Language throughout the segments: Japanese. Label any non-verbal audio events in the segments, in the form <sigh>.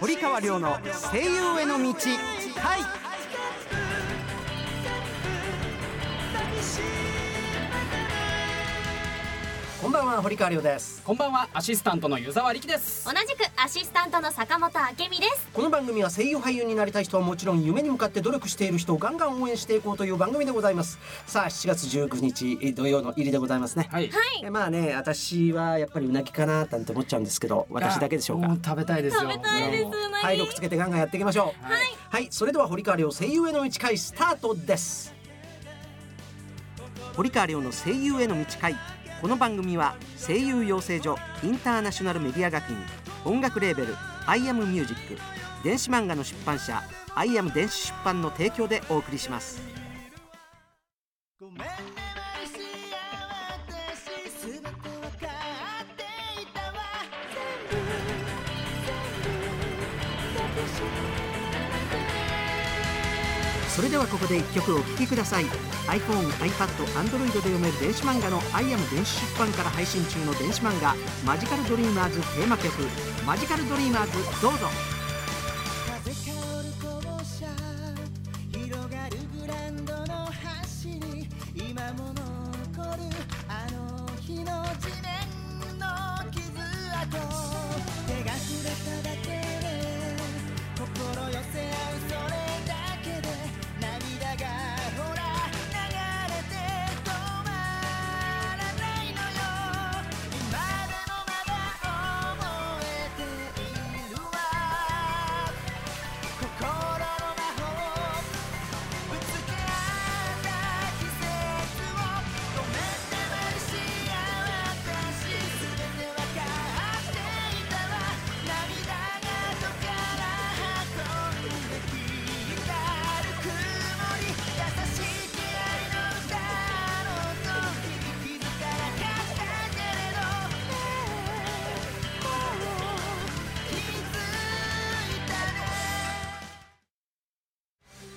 堀川亮の声優への道回こんばんは堀川亮です。こんばんはアシスタントの湯沢力です。同じくアシスタントの坂本明美です。この番組は声優俳優になりたい人はもちろん夢に向かって努力している人をガンガン応援していこうという番組でございます。さあ7月19日土曜の入りでございますね。はい。えまあね私はやっぱりうなぎかななんて思っちゃうんですけど私だけでしょうか？も食べたいですよ。食べたいです体力つけてガンガンやっていきましょう。はい。はい、それでは堀川亮声優への道会スタートです。堀川亮の声優への道会この番組は声優養成所インターナショナルメディア学院音楽レーベルアイアムミュージック電子漫画の出版社アイアム電子出版の提供でお送りします。ごめんねマリシア私すべてわかっていたわ。全部全部。それではここで一曲お聴きください。iPhone、iPad、Android で読める電子漫画のアイアム電子出版から配信中の電子漫画マジカルドリーマーズテーマ曲マジカルドリーマーズどうぞ。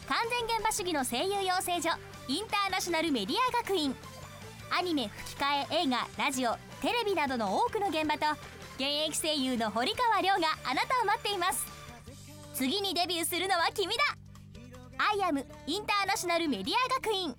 完全現場主義の声優養成所インターナショナルメディア学院。アニメ吹き替え映画ラジオテレビなどの多くの現場と現役声優の堀川亮があなたを待っています。次にデビューするのは君だ。アイアムインターナショナルメディア学院。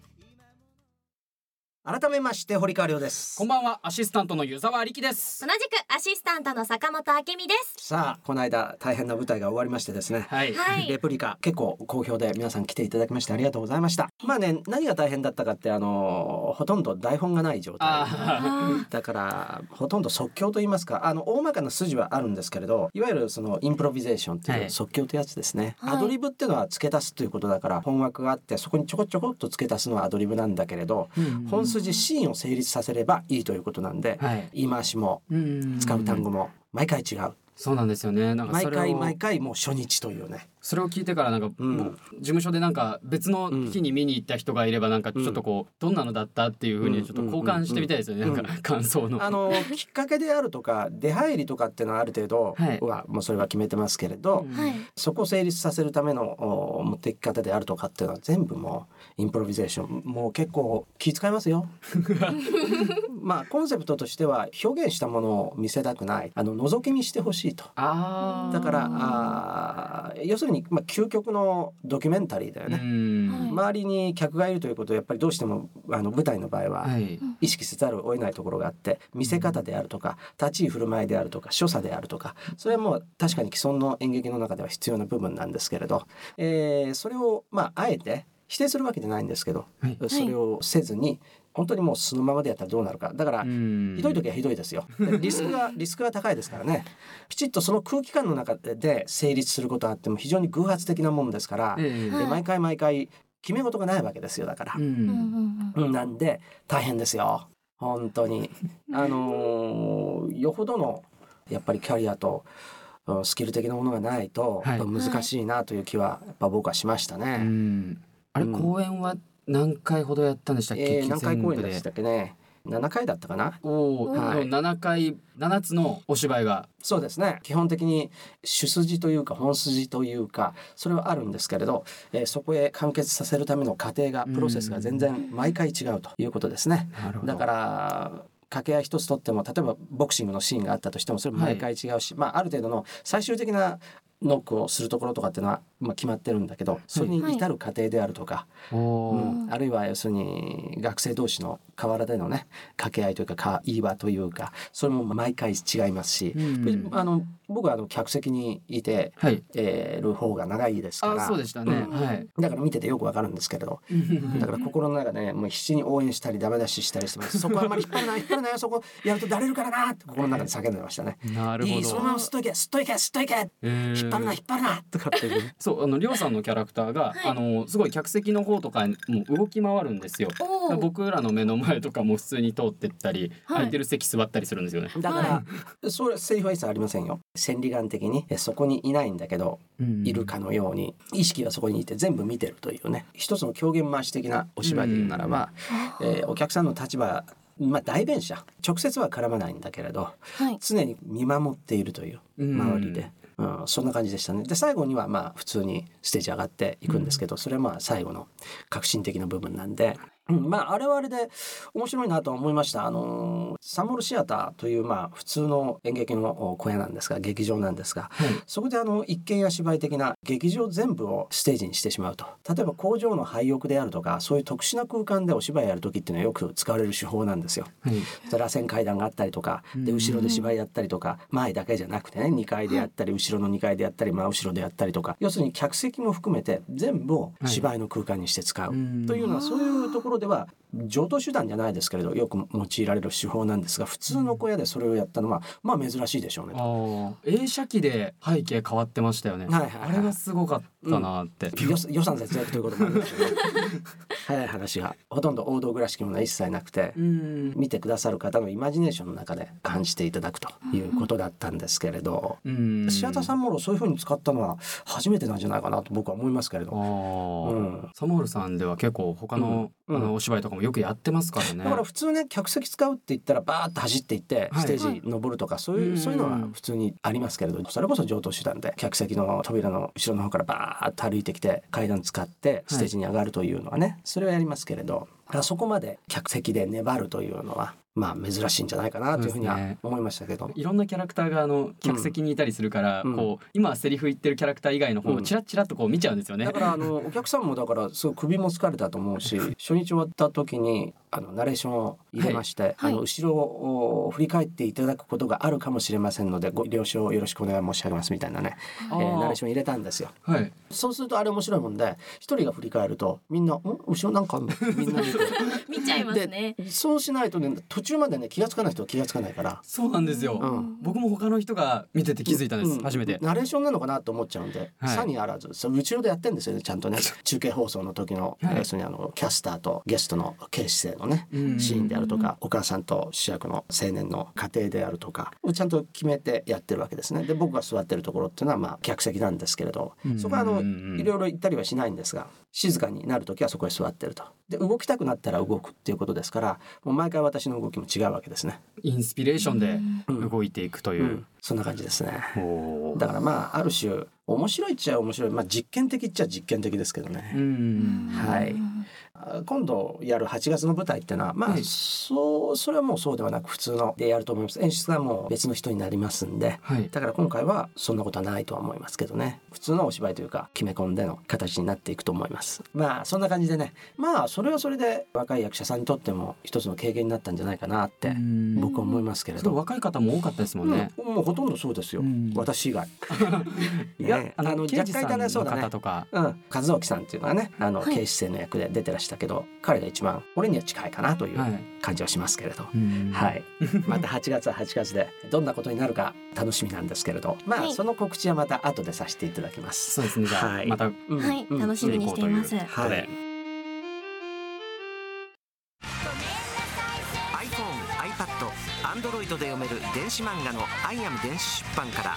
改めまして堀川亮です。こんばんはアシスタントの湯沢力です。同じくアシスタントの坂本明美です。さあこの間大変な舞台が終わりましてですね、はい。はい。レプリカ結構好評で皆さん来ていただきましてありがとうございました。まあね何が大変だったかってあのほとんど台本がない状態。あだからほとんど即興と言いますかあの大まかな筋はあるんですけれどいわゆるそのインプロビゼーションっていうはい。即興ってやつですね、はい。アドリブっていうのは付け足すということだから本枠があってそこにちょこちょこっと付け足すのはアドリブなんだけれど、ー本筋シーンを成立させればいいということなんで、はい。言い回しもうん。使う単語も毎回違う。そうなんですよね。毎回毎回もう初日というねそれを聞いてからなんか、うん。もう事務所でなんか別の日に見に行った人がいればなんかちょっとこう、どんなのだったっていうふうにちょっと交換してみたいですよね、うん。なんか感想の。あのきっかけであるとか出入りとかっていうのはある程度はもうそれは決めてますけれど、そこを成立させるためのお持っていき方であるとかっていうのは全部もうインプロビゼーションもう結構気遣いますよ。<laughs> まあコンセプトとしては表現したものを見せたくないあの覗き見してほしいと。だからあー要するに、まあ、究極のドキュメンタリーだようね。ん周りに客がいるということをやっぱりどうしてもあの舞台の場合ははい。意識せざるを得ないところがあって見せ方であるとか立ち居振る舞いであるとか所作であるとかそれはもう確かに既存の演劇の中では必要な部分なんですけれど、えーそれをまああえて否定するわけじゃないんですけど、はい。それをせずに本当にもう素のままでやったらどうなるか。だから、うん。ひどい時はひどいですよ。で <laughs> リスクがリスクが高いですからね。きちっとその空気感の中で成立することがあっても非常に偶発的なもんですから、ええ。で毎回毎回決め事がないわけですよ。だから。う。ん。うんなんで大変ですよ。本当に。<laughs> あのーよほどのやっぱりキャリアとうんスキル的なものがないと、難しいなという気はやっぱ僕はしましたうね。ん。あれうん。公演は何回ほどやったんでしたっけ、えー何回公演で。したっけね？7回だったかな？おお、はい。7回7つのお芝居が。そうですね。基本的に主筋というか本筋というかそれはあるんですけれど、えーそこへ完結させるための過程がプロセスが全然毎回違うということですね。なるほど。だから掛け合い一つとっても例えばボクシングのシーンがあったとしてもそれも毎回違うし、まあある程度の最終的なノックをするところとかっていうのは、まあ、決まってるんだけどそれに至る過程であるとか、おーうん、あるいは要するに学生同士の河原でのね掛け合いというかか言い場というかそれも毎回違いますし、うんあの僕はあの客席にいて、はい。えーる方が長いですからあそうでしたね、うん。はい。だから見ててよくわかるんですけれどだから心の中でねもう必死に応援したりダメ出ししたりしてます。<laughs> そこあんまり引っ張るな引っ張るなよ。そこやるとだれるからなって心の中で叫んでましたね。なるほど。いいそのまますっといけすっといけすっといけえー引っ張るな引っ張るな。とかっていうね。<laughs> そうあのりょうさんのキャラクターが、あのすごい客席の方とかにも動き回るんですよ。僕らの目の前とかも普通に通ってったり、はい。空いてる席座ったりするんですよね、だから、それセリフは一切ありませんよ。千里眼的にえそこにいないんだけどいるかのように意識はそこにいて全部見てるというね。一つの狂言回し的なお芝居で言うならば、えーお客さんの立場まあ代弁者。直接は絡まないんだけれどはい。常に見守っているといううん。周りで、うんそんな感じでしたねで最後にはまあ普通にステージ上がっていくんですけど、それはまあ最後の革新的な部分なんで。うんまああれはあれで面白いなとは思いました。あのーサンモールシアターというまあ普通の演劇の小屋なんですが劇場なんですが、そこであの一見や芝居的な劇場全部をステージにしてしまうと。例えば工場の廃屋であるとかそういう特殊な空間でお芝居やる時っていうのはよく使われる手法なんですよ。はい。螺旋階段があったりとかで後ろで芝居やったりとか前だけじゃなくてね2階でやったり後ろの2階でやったり真後ろでやったりとか要するに客席も含めて全部を芝居の空間にして使う。というのはそういうところでは常套手段じゃないですけれどよく用いられる手法なんですが普通の小屋でそれをやったのはまあ珍しいでしょうね映写機で背景変わってましたよね、はいはいはい。あれがすごかったなって、予予算節約ということもあるんですけど <laughs> 早い話がほとんど王道らしきものは一切なくてうん。見てくださる方のイマジネーションの中で感じていただくということだったんですけれど、うん。シアターサンモールをそういうふうに使ったのは初めてなんじゃないかなと僕は思いますけれあど。ー。うん。サモールさんでは結構他の,、うん。うん。あのお芝居とかもよくやってますからね。だから普通ね客席使うって言ったらバーッと走っていってはい。ステージ登るとかそういう、うん。そういうのは普通にありますけれどそれこそ上等手段で客席の扉の後ろの方からバーッと歩いてきて階段使ってステージに上がるというのはね、それはやりますけれどだからそこまで客席で粘るというのはまあ珍しいんじゃないかなというふうには思いましたけど。いろんなキャラクターがあの客席にいたりするから、うんこう今セリフ言ってるキャラクター以外の方をチラッチラッとこう見ちゃうんですよね。だからあのお客さんもだからすごい首も疲れたと思うし <laughs> 初日終わった時にあのナレーションを入れまして、はいあの後ろを振り返っていただくことがあるかもしれませんのでご了承よろしくお願い申し上げますみたいなね、えあーーナレーション入れたんですよ。はい。そうするとあれ面白いもんで一人が振り返るとみんな「ん？後ろなんかあんの?」みんな見て <laughs> ゃいますね。でそうしないとね途中までね気が付かない人は気が付かないから。そうなんですよ。うん僕も他の人が見てて気づいたんです。うん初めて。ナレーションなのかなと思っちゃうんで、はいさにあらずそう後ろでやってんですよねちゃんとね中継放送の時の、はい要するにあのキャスターとゲストの警視正のね、うんシーンであるとかお母さんと主役の青年の家庭であるとかをちゃんと決めてやってるわけですねで僕が座ってるところっていうのはまあ客席なんですけれど、うんそこはあのうんいろいろ行ったりはしないんですが静かになる時はそこへ座ってると。で動きたくなったら動くっていうことですからもう毎回私の動きも違うわけですね、インスピレーションで動いていくという。うん。そんな感じですね。だからまあある種面白いっちゃ面白い。まあ実験的っちゃ実験的ですけどうね、ん。はい。あ今度やる8月の舞台っていうのはまあ、はいそうそれはもうそうではなく普通のでやると思います。演出がもう別の人になりますんではい。だから今回はそんなことはないとは思いますけどね。普通のお芝居というか決め込んでの形になっていくと思います。まあそんな感じでね。まあそれはそれで若い役者さんにとっても一つの経験になったんじゃないかなってうん。僕は思いますけれど、若い方も多かったですもんね。うん。もうほとんどそうですよ、うん。私以外。<laughs> いやね、あの若干いたねそうのだね。方とか。うん、和興さんっていうのはねあの、はい。警視正の役で出てらしたけど彼が一番俺には近いかなというはい。感じはしますけれど、うん。はい、また8月は8月でどんなことになるか楽しみなんですけれど。まあ、はいその告知はまた後でさせていただきます。そうですね。じゃあ、はい。またうん。はい、うん楽しみにしています。はい。iPhone、iPad、Android で読める電子漫画の「アイアム電子出版」から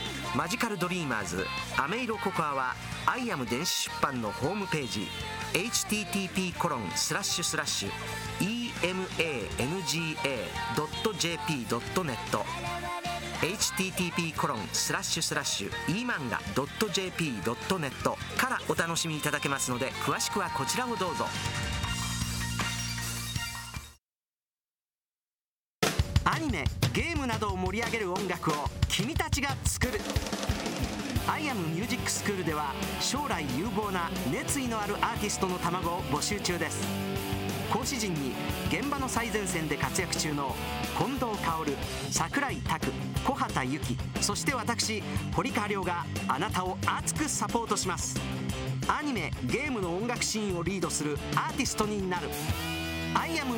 マジカルドリーマーズアメイロココアはアイアム電子出版のホームページ http コロンスラッシュスラッシュ emanga.jp.net http コロンスラッシュスラッシュ emanga.jp.net からお楽しみいただけますので詳しくはこちらをどうぞ。アニメゲームなどを盛り上げる音楽を君たちが作る。アイアムミュージックスクールでは将来有望な熱意のあるアーティストの卵を募集中です。講師陣に現場の最前線で活躍中の近藤薫櫻井拓小畑由紀そして私堀川亮があなたを熱くサポートします。アニメゲームの音楽シーンをリードするアーティストになる。アイアム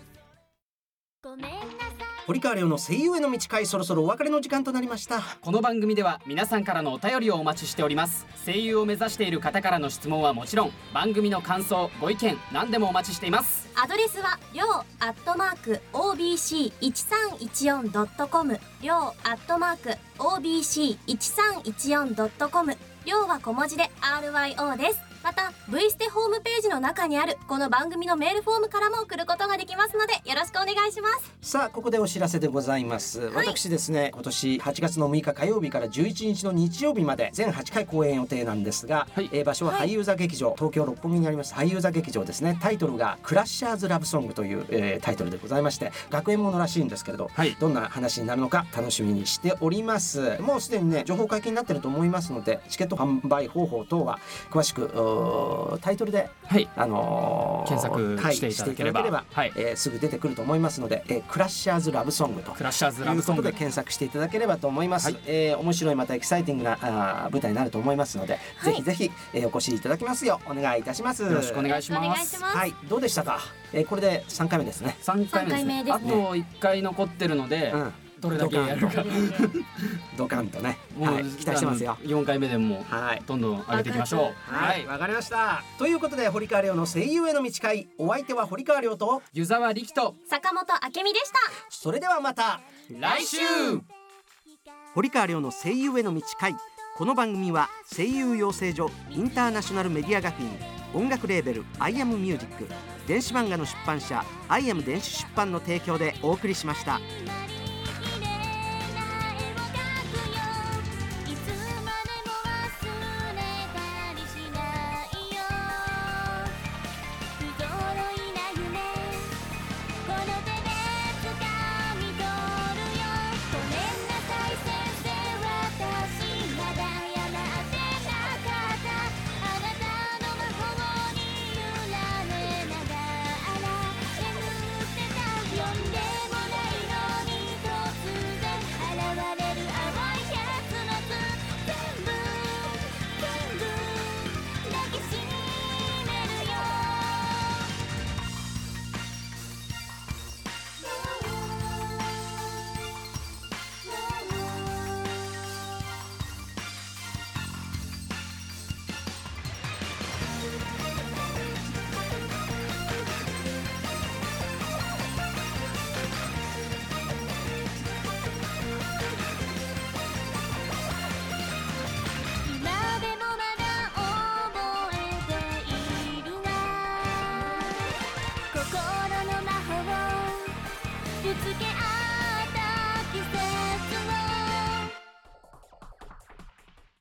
堀川亮の声優への道会そろそろお別れの時間となりました。この番組では皆さんからのお便りをお待ちしております。声優を目指している方からの質問はもちろん番組の感想ご意見何でもお待ちしています。アドレスはりょうアットマーク OBC1314.com りょうアットマーク OBC1314.com りょうは小文字で RYO ですまた V ステホームページの中にあるこの番組のメールフォームからも送ることができますのでよろしくお願いします。さあここでお知らせでございます、私ですね今年8月の6日火曜日から11日の日曜日まで全8回公演予定なんですが、はい。えー場所は俳優座劇場、東京六本木にあります俳優座劇場ですね。タイトルがクラッシャーズラブソングという、えータイトルでございまして学園ものらしいんですけれど、はい。どんな話になるのか楽しみにしております。もうすでにね情報解禁になってると思いますのでチケット販売方法等は詳しくタイトルではい。あのー検索はいしていただければ。していはい。えーすぐ出てくると思いますので、えークラッシャーズラブソングと。クラッシャーズということラブソングで検索していただければと思います。はい。えー面白いまたエキサイティングなあー舞台になると思いますので、ぜひぜひ、えーお越しいただきますようお願いいたします。よろしくお願いします。いします、はい、どうでしたか？えーこれで三回目ですね。三回目ですね。三回目ですね。あと一回残ってるので、うん、どれだけやるか。ドカンとね、<laughs> はい、期待してますよ。四回目でもはい。どんどん上げていきましょう。はい、わかりました。ということで堀川亮の声優への道会、お相手は堀川亮と、湯沢理樹と坂本明美でした。それではまた。来週。堀川亮の声優への道会。この番組は声優養成所インターナショナルメディア学院音楽レーベル「アイアムミュージック。電子漫画の出版社「アイアム電子出版」の提供でお送りしました。